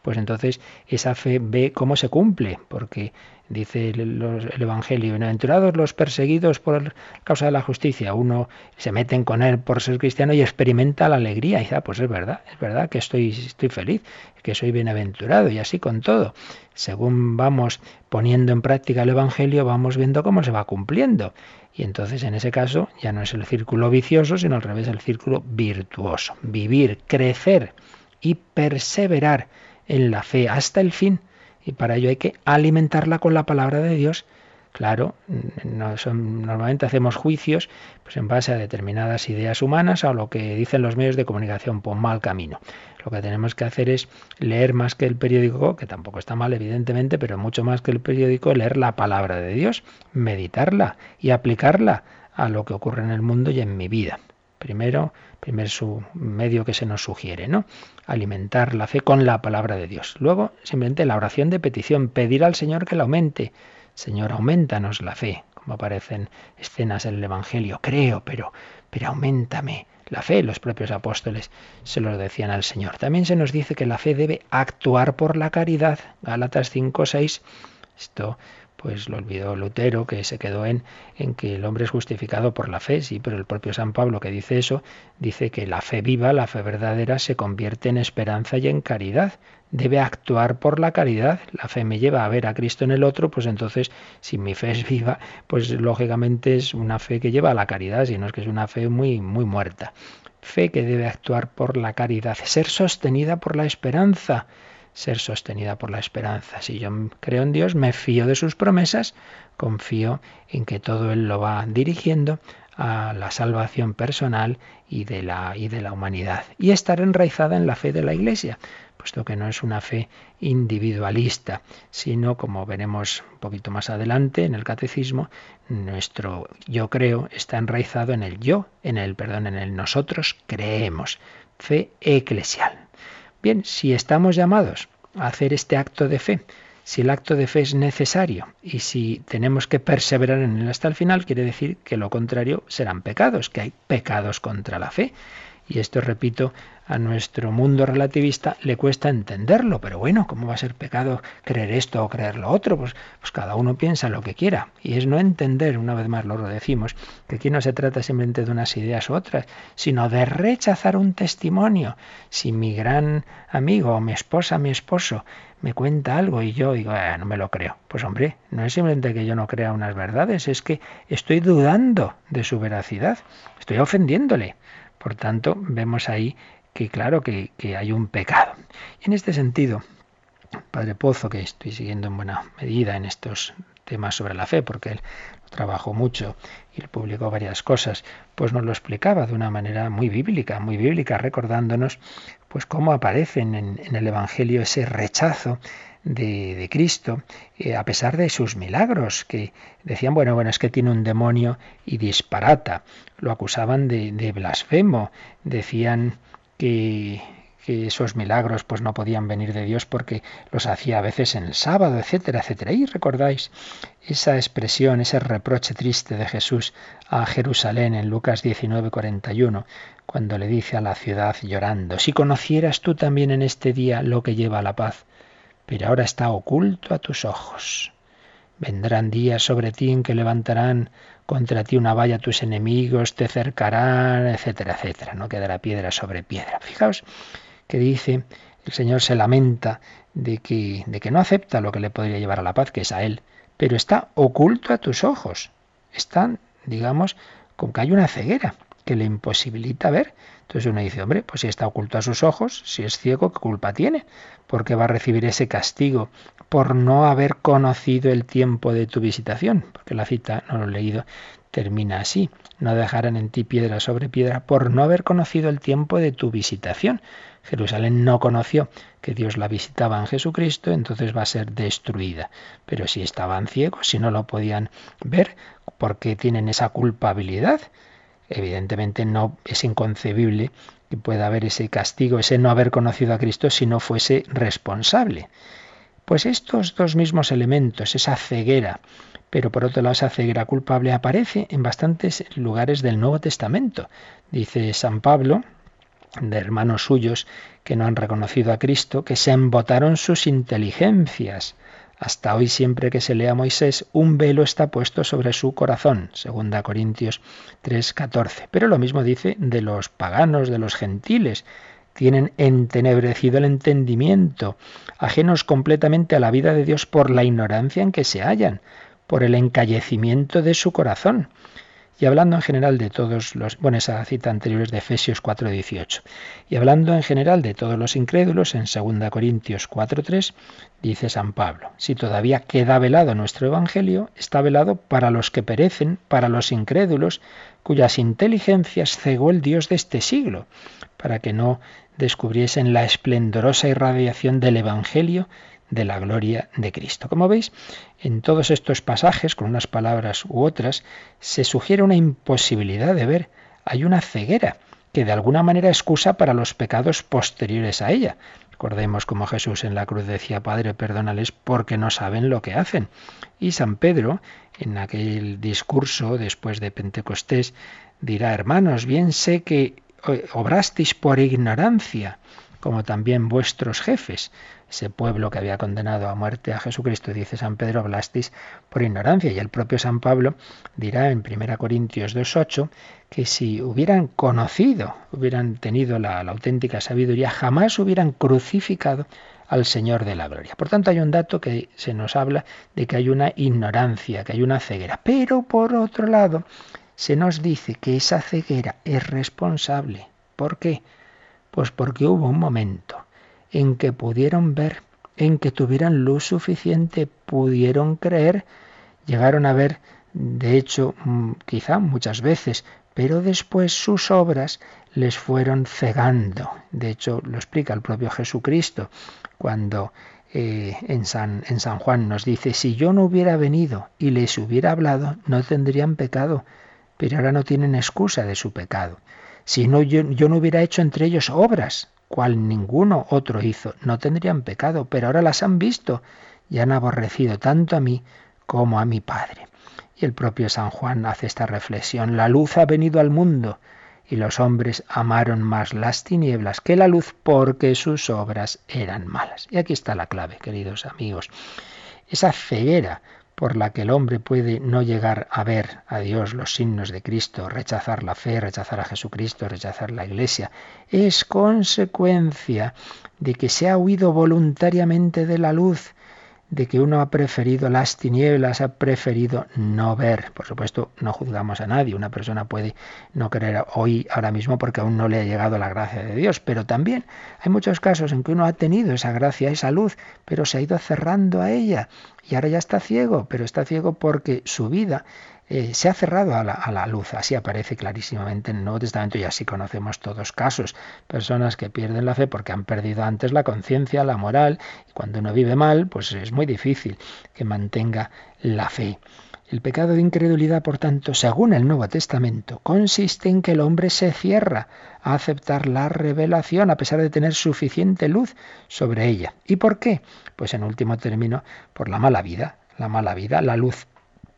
pues entonces esa fe ve cómo se cumple, porque dice el, Evangelio, bienaventurados los perseguidos por causa de la justicia. Uno se meten con él por ser cristiano y experimenta la alegría. Y dice, ah, pues es verdad, es verdad que estoy, estoy feliz, que soy bienaventurado y así con todo. Según vamos poniendo en práctica el Evangelio, vamos viendo cómo se va cumpliendo. Y entonces en ese caso ya no es el círculo vicioso, sino al revés, el círculo virtuoso. Vivir, crecer y perseverar en la fe hasta el fin y para ello hay que alimentarla con la palabra de Dios. Claro, normalmente hacemos juicios pues en base a determinadas ideas humanas o lo que dicen los medios de comunicación por mal camino. Lo que tenemos que hacer es leer más que el periódico, que tampoco está mal evidentemente, pero mucho más que el periódico, leer la palabra de Dios, meditarla y aplicarla a lo que ocurre en el mundo y en mi vida. Primero, primer su medio que se nos sugiere, ¿no? Alimentar la fe con la palabra de Dios. Luego, simplemente la oración de petición, pedir al Señor que la aumente. Señor, aumentanos la fe, como aparecen escenas en el Evangelio. Creo, pero, pero aumentame la fe. Los propios apóstoles se lo decían al Señor. También se nos dice que la fe debe actuar por la caridad. Gálatas 5, 6. Esto pues lo olvidó Lutero, que se quedó en, en que el hombre es justificado por la fe, sí, pero el propio San Pablo que dice eso, dice que la fe viva, la fe verdadera, se convierte en esperanza y en caridad. Debe actuar por la caridad. La fe me lleva a ver a Cristo en el otro, pues entonces, si mi fe es viva, pues lógicamente es una fe que lleva a la caridad, sino es que es una fe muy, muy muerta. Fe que debe actuar por la caridad, ser sostenida por la esperanza ser sostenida por la esperanza. Si yo creo en Dios, me fío de sus promesas, confío en que todo Él lo va dirigiendo a la salvación personal y de la, y de la humanidad. Y estar enraizada en la fe de la Iglesia. puesto que no es una fe individualista, sino, como veremos un poquito más adelante en el catecismo, nuestro yo creo está enraizado en el yo, en el perdón, en el nosotros creemos, fe eclesial. Bien, si estamos llamados a hacer este acto de fe, si el acto de fe es necesario y si tenemos que perseverar en él hasta el final, quiere decir que lo contrario serán pecados, que hay pecados contra la fe. Y esto, repito, a nuestro mundo relativista le cuesta entenderlo, pero bueno, ¿cómo va a ser pecado creer esto o creer lo otro? Pues, pues cada uno piensa lo que quiera. Y es no entender, una vez más lo decimos, que aquí no se trata simplemente de unas ideas u otras, sino de rechazar un testimonio. Si mi gran amigo o mi esposa, mi esposo, me cuenta algo y yo digo, ah, no me lo creo. Pues hombre, no es simplemente que yo no crea unas verdades, es que estoy dudando de su veracidad, estoy ofendiéndole. Por tanto, vemos ahí que claro que, hay un pecado. Y en este sentido, Padre Pozo, que estoy siguiendo en buena medida en estos temas sobre la fe, porque él trabajó mucho y publicó varias cosas, pues nos lo explicaba de una manera muy bíblica, muy bíblica, recordándonos pues cómo aparecen en, en el Evangelio ese rechazo de, Cristo, eh, a pesar de sus milagros, que decían, bueno, bueno, es que tiene un demonio y disparata. Lo acusaban de, blasfemo, decían que, que esos milagros pues no podían venir de Dios porque los hacía a veces en el sábado, etcétera, etcétera. Y recordáis esa expresión, ese reproche triste de Jesús a Jerusalén en Lucas 19, 41, cuando le dice a la ciudad llorando, si conocieras tú también en este día lo que lleva a la paz, pero ahora está oculto a tus ojos. Vendrán días sobre ti en que levantarán contra ti una valla tus enemigos, te cercarán, etcétera, etcétera. No quedará piedra sobre piedra. Fijaos que dice, el Señor se lamenta de que, de que no acepta lo que le podría llevar a la paz, que es a Él, pero está oculto a tus ojos. Están, digamos, con que hay una ceguera que le imposibilita ver. Entonces uno dice, hombre, pues si está oculto a sus ojos, si es ciego, ¿qué culpa tiene? Porque va a recibir ese castigo por no haber conocido el tiempo de tu visitación. Porque la cita, no lo he leído, termina así. No dejarán en ti piedra sobre piedra por no haber conocido el tiempo de tu visitación. Jerusalén no conoció que Dios la visitaba en Jesucristo, entonces va a ser destruida. Pero si estaban ciegos, si no lo podían ver, ¿por qué tienen esa culpabilidad? Evidentemente no es inconcebible que pueda haber ese castigo, ese no haber conocido a Cristo si no fuese responsable. Pues estos dos mismos elementos, esa ceguera, pero por otro lado esa ceguera culpable aparece en bastantes lugares del Nuevo Testamento. Dice San Pablo, de hermanos suyos que no han reconocido a Cristo, que se embotaron sus inteligencias. Hasta hoy siempre que se lea a Moisés, un velo está puesto sobre su corazón, segunda Corintios 3:14. Pero lo mismo dice de los paganos, de los gentiles, tienen entenebrecido el entendimiento, ajenos completamente a la vida de Dios por la ignorancia en que se hallan, por el encallecimiento de su corazón y hablando en general de todos los, bueno, esa cita anterior es de Efesios 4:18, y hablando en general de todos los incrédulos, en 2 Corintios 4:3, dice San Pablo, si todavía queda velado nuestro Evangelio, está velado para los que perecen, para los incrédulos, cuyas inteligencias cegó el Dios de este siglo, para que no descubriesen la esplendorosa irradiación del Evangelio de la gloria de Cristo. Como veis, en todos estos pasajes, con unas palabras u otras, se sugiere una imposibilidad de ver. Hay una ceguera que de alguna manera excusa para los pecados posteriores a ella. Recordemos como Jesús en la cruz decía, Padre, perdónales porque no saben lo que hacen. Y San Pedro, en aquel discurso después de Pentecostés, dirá, hermanos, bien sé que obrasteis por ignorancia, como también vuestros jefes ese pueblo que había condenado a muerte a Jesucristo, dice San Pedro, hablasteis por ignorancia. Y el propio San Pablo dirá en 1 Corintios 2.8 que si hubieran conocido, hubieran tenido la, la auténtica sabiduría, jamás hubieran crucificado al Señor de la gloria. Por tanto, hay un dato que se nos habla de que hay una ignorancia, que hay una ceguera. Pero por otro lado, se nos dice que esa ceguera es responsable. ¿Por qué? Pues porque hubo un momento en que pudieron ver, en que tuvieran luz suficiente, pudieron creer, llegaron a ver, de hecho, mm, quizá muchas veces, pero después sus obras les fueron cegando. De hecho, lo explica el propio Jesucristo cuando eh, en, San, Juan nos dice, si yo no hubiera venido y les hubiera hablado, no tendrían pecado, pero ahora no tienen excusa de su pecado. Si no, yo no hubiera hecho entre ellos obras, cual ninguno otro hizo, no tendrían pecado, pero ahora las han visto y han aborrecido tanto a mí como a mi Padre. Y el propio San Juan hace esta reflexión, la luz ha venido al mundo, y los hombres amaron más las tinieblas que la luz porque sus obras eran malas. Y aquí está la clave, queridos amigos. Esa ceguera por la que el hombre puede no llegar a ver a Dios los signos de Cristo, rechazar la fe, rechazar a Jesucristo, rechazar la Iglesia, es consecuencia de que se ha huido voluntariamente de la luz, de que uno ha preferido las tinieblas, ha preferido no ver. Por supuesto, no juzgamos a nadie. Una persona puede no creer hoy, ahora mismo, porque aún no le ha llegado la gracia de Dios. Pero también hay muchos casos en que uno ha tenido esa gracia, esa luz, pero se ha ido cerrando a ella. Y ahora ya está ciego, pero está ciego porque su vida eh, se ha cerrado a la, luz. Así aparece clarísimamente en el Nuevo Testamento y así conocemos todos casos. Personas que pierden la fe porque han perdido antes la conciencia, la moral, y cuando uno vive mal, pues es muy difícil que mantenga la fe. El pecado de incredulidad, por tanto, según el Nuevo Testamento, consiste en que el hombre se cierra a aceptar la revelación a pesar de tener suficiente luz sobre ella. ¿Y por qué? Pues en último término, por la mala vida. La mala vida, la luz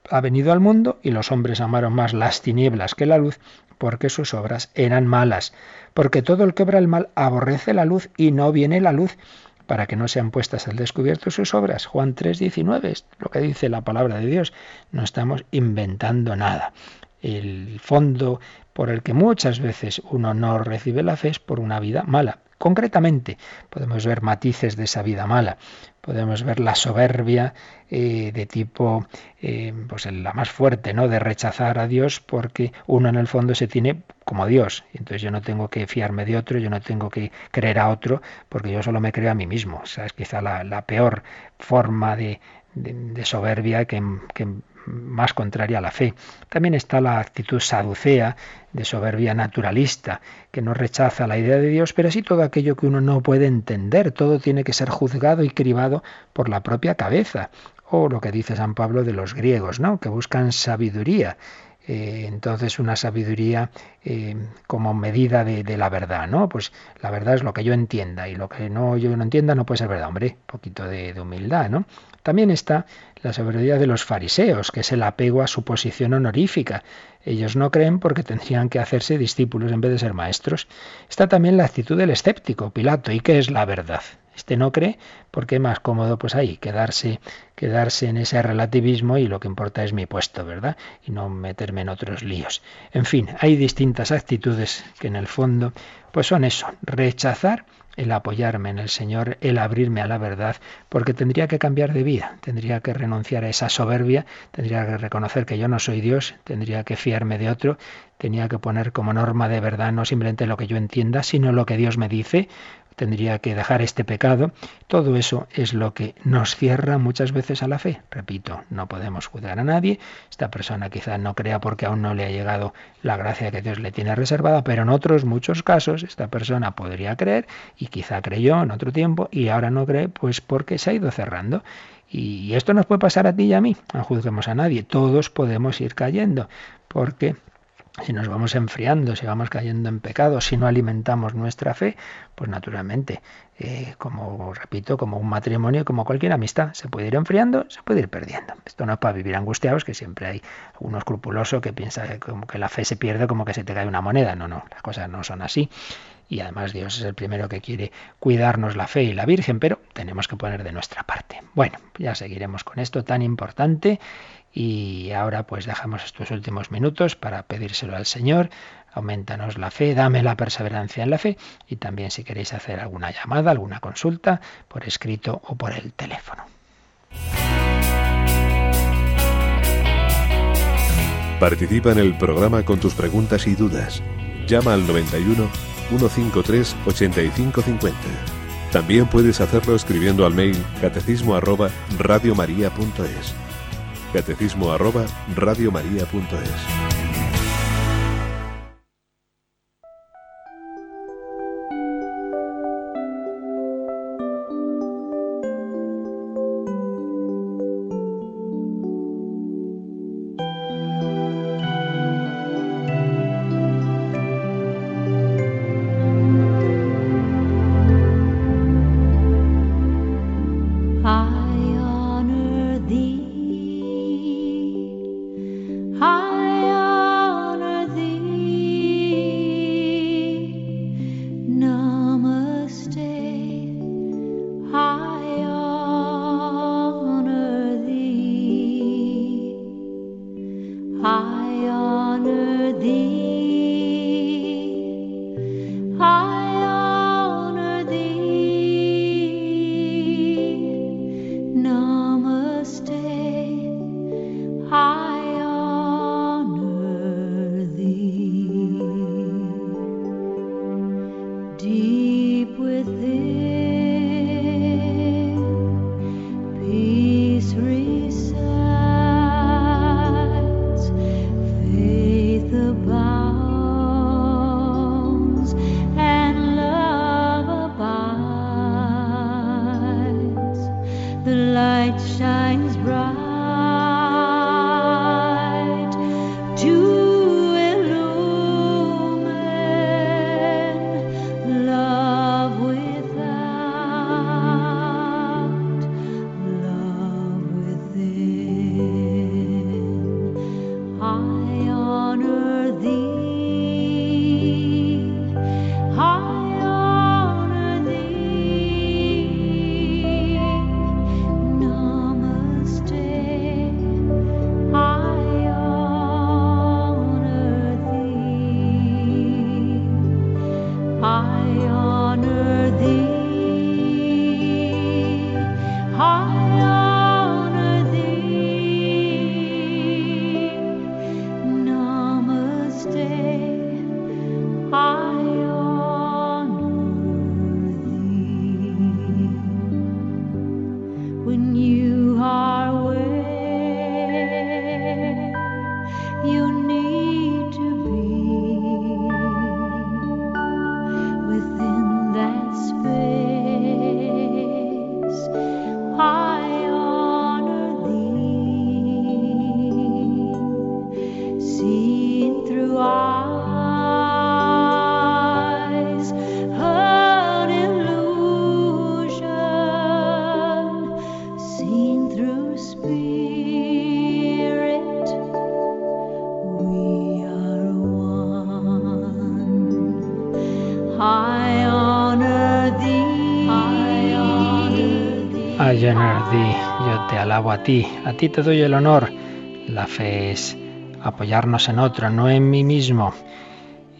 ha venido al mundo y los hombres amaron más las tinieblas que la luz porque sus obras eran malas. Porque todo el que obra el mal aborrece la luz y no viene la luz para que no sean puestas al descubierto sus obras. Juan 3:19 es lo que dice la palabra de Dios. No estamos inventando nada. El fondo por el que muchas veces uno no recibe la fe es por una vida mala. Concretamente, podemos ver matices de esa vida mala. Podemos ver la soberbia eh, de tipo, eh, pues la más fuerte, ¿no? De rechazar a Dios porque uno en el fondo se tiene como Dios. Entonces yo no tengo que fiarme de otro, yo no tengo que creer a otro porque yo solo me creo a mí mismo. O sea, es quizá la, peor forma de, soberbia que, que, más contraria a la fe. También está la actitud saducea de soberbia naturalista, que no rechaza la idea de Dios, pero sí todo aquello que uno no puede entender, todo tiene que ser juzgado y cribado por la propia cabeza. O lo que dice San Pablo de los griegos, ¿no? que buscan sabiduría. Eh, entonces una sabiduría eh, como medida de, la verdad, ¿no? Pues la verdad es lo que yo entienda y lo que no yo no entienda no puede ser verdad, hombre, un poquito de, de humildad, ¿no? También está la soberbia de los fariseos, que es el apego a su posición honorífica. Ellos no creen porque tendrían que hacerse discípulos en vez de ser maestros. Está también la actitud del escéptico, Pilato, ¿y qué es la verdad? Este no cree porque es más cómodo pues ahí quedarse quedarse en ese relativismo y lo que importa es mi puesto, ¿verdad? Y no meterme en otros líos. En fin, hay distintas actitudes que en el fondo pues son eso, rechazar el apoyarme en el Señor, el abrirme a la verdad, porque tendría que cambiar de vida, tendría que renunciar a esa soberbia, tendría que reconocer que yo no soy Dios, tendría que fiarme de otro, tenía que poner como norma de verdad no simplemente lo que yo entienda, sino lo que Dios me dice, tendría que dejar este pecado. Todo eso es lo que nos cierra muchas veces a la fe. Repito, no podemos juzgar a nadie. Esta persona quizá no crea porque aún no le ha llegado la gracia que Dios le tiene reservada, pero en otros muchos casos esta persona podría creer y quizá creyó en otro tiempo y ahora no cree pues porque se ha ido cerrando. Y esto nos puede pasar a ti y a mí. No juzguemos a nadie. Todos podemos ir cayendo porque si nos vamos enfriando, si vamos cayendo en pecado, si no alimentamos nuestra fe, pues naturalmente, eh, como repito, como un matrimonio, como cualquier amistad, se puede ir enfriando, se puede ir perdiendo. Esto no es para vivir angustiados, que siempre hay uno escrupuloso que piensa que como que la fe se pierde como que se te cae una moneda. No, no, las cosas no son así. Y además Dios es el primero que quiere cuidarnos la fe y la Virgen, pero tenemos que poner de nuestra parte. Bueno, ya seguiremos con esto tan importante y ahora pues dejamos estos últimos minutos para pedírselo al Señor. Aumentanos la fe, dame la perseverancia en la fe y también si queréis hacer alguna llamada, alguna consulta por escrito o por el teléfono. Participa en el programa con tus preguntas y dudas. Llama al 91 153 8550. También puedes hacerlo escribiendo al mail catecismo arroba radiomaria.es catecismo arroba. Yo te alabo a ti, a ti te doy el honor. La fe es apoyarnos en otro, no en mí mismo.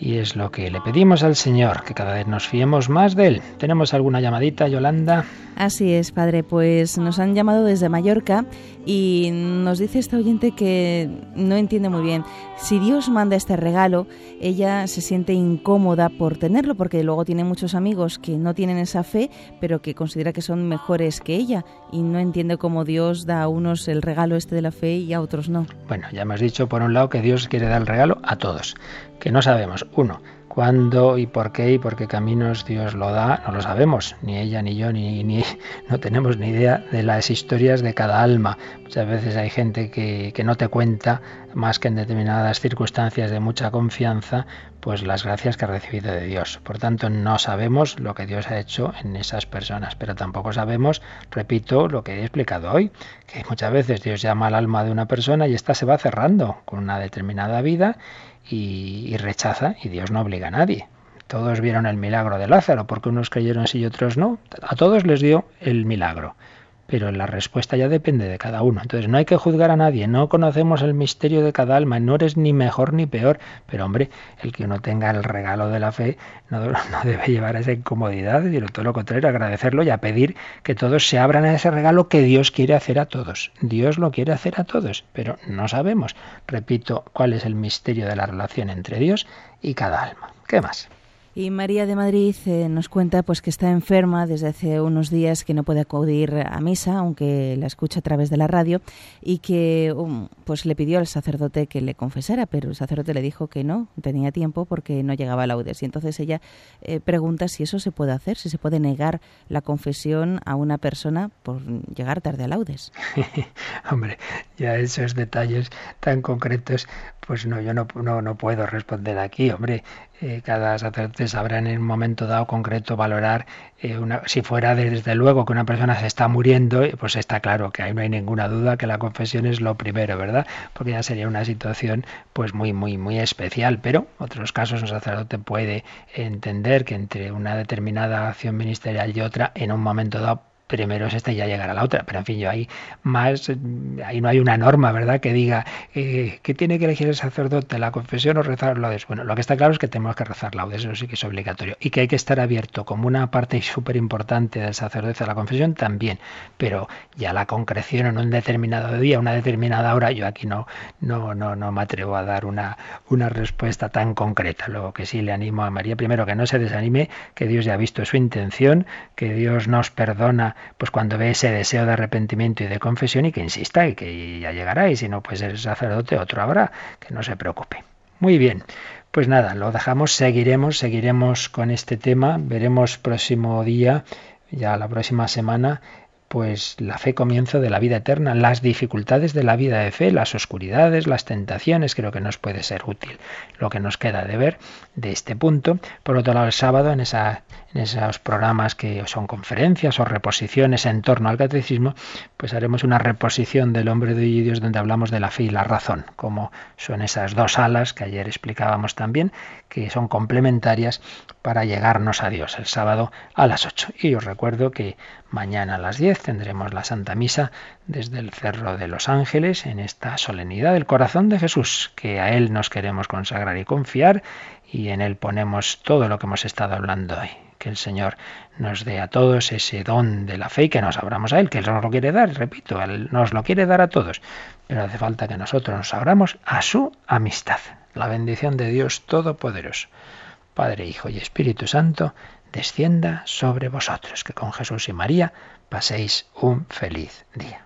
Y es lo que le pedimos al Señor, que cada vez nos fiemos más de Él. ¿Tenemos alguna llamadita, Yolanda? Así es, padre. Pues nos han llamado desde Mallorca y nos dice esta oyente que no entiende muy bien. Si Dios manda este regalo, ella se siente incómoda por tenerlo porque luego tiene muchos amigos que no tienen esa fe, pero que considera que son mejores que ella y no entiende cómo Dios da a unos el regalo este de la fe y a otros no. Bueno, ya hemos dicho por un lado que Dios quiere dar el regalo a todos, que no sabemos. Uno, cuándo y por qué y por qué caminos Dios lo da, no lo sabemos, ni ella ni yo, ni, ni no tenemos ni idea de las historias de cada alma. Muchas veces hay gente que, que no te cuenta, más que en determinadas circunstancias de mucha confianza, pues las gracias que ha recibido de Dios. Por tanto, no sabemos lo que Dios ha hecho en esas personas, pero tampoco sabemos, repito, lo que he explicado hoy, que muchas veces Dios llama al alma de una persona y ésta se va cerrando con una determinada vida y, y rechaza y Dios no obliga a nadie. Todos vieron el milagro de Lázaro, porque unos creyeron sí y otros no. A todos les dio el milagro pero la respuesta ya depende de cada uno. Entonces no hay que juzgar a nadie, no conocemos el misterio de cada alma, no eres ni mejor ni peor, pero hombre, el que uno tenga el regalo de la fe no, debe llevar a esa incomodidad, sino todo lo contrario, agradecerlo y a pedir que todos se abran a ese regalo que Dios quiere hacer a todos. Dios lo quiere hacer a todos, pero no sabemos, repito, cuál es el misterio de la relación entre Dios y cada alma. ¿Qué más? Y María de Madrid eh, nos cuenta pues que está enferma desde hace unos días, que no puede acudir a misa, aunque la escucha a través de la radio, y que um, pues le pidió al sacerdote que le confesara, pero el sacerdote le dijo que no, tenía tiempo porque no llegaba a laudes. Y entonces ella eh, pregunta si eso se puede hacer, si se puede negar la confesión a una persona por llegar tarde a laudes. Hombre, ya esos detalles tan concretos, pues no, yo no, no, no puedo responder aquí, hombre. Eh, cada sacerdote sabrá en un momento dado concreto valorar eh, una, si fuera de- desde luego que una persona se está muriendo, eh, pues está claro que ahí no hay ninguna duda que la confesión es lo primero, ¿verdad? Porque ya sería una situación pues muy muy muy especial, pero otros casos un sacerdote puede entender que entre una determinada acción ministerial y otra en un momento dado primero es esta y ya llegará la otra. Pero en fin, yo ahí más, ahí no hay una norma, ¿verdad?, que diga eh, que tiene que elegir el sacerdote, la confesión o rezar laudes. Bueno, lo que está claro es que tenemos que rezar laudes, eso sí que es obligatorio. Y que hay que estar abierto como una parte súper importante del sacerdote a la confesión también. Pero ya la concreción en un determinado día, una determinada hora, yo aquí no, no, no, no me atrevo a dar una, una respuesta tan concreta. Luego que sí le animo a María, primero que no se desanime, que Dios ya ha visto su intención, que Dios nos perdona pues cuando ve ese deseo de arrepentimiento y de confesión y que insista y que ya llegará y si no pues el sacerdote otro habrá, que no se preocupe. Muy bien. Pues nada, lo dejamos, seguiremos, seguiremos con este tema, veremos próximo día, ya la próxima semana, pues la fe comienzo de la vida eterna, las dificultades de la vida de fe, las oscuridades, las tentaciones, creo que nos puede ser útil lo que nos queda de ver de este punto. Por otro lado, el sábado, en, esa, en esos programas que son conferencias o reposiciones en torno al catecismo, pues haremos una reposición del hombre de hoy Dios donde hablamos de la fe y la razón, como son esas dos alas que ayer explicábamos también, que son complementarias para llegarnos a Dios el sábado a las 8. Y os recuerdo que mañana a las 10 tendremos la Santa Misa desde el Cerro de los Ángeles en esta solemnidad del corazón de Jesús, que a Él nos queremos consagrar y confiar y en Él ponemos todo lo que hemos estado hablando hoy. Que el Señor nos dé a todos ese don de la fe y que nos abramos a Él, que Él nos lo quiere dar, repito, Él nos lo quiere dar a todos, pero hace falta que nosotros nos abramos a su amistad. La bendición de Dios Todopoderoso, Padre, Hijo y Espíritu Santo, descienda sobre vosotros, que con Jesús y María paséis un feliz día.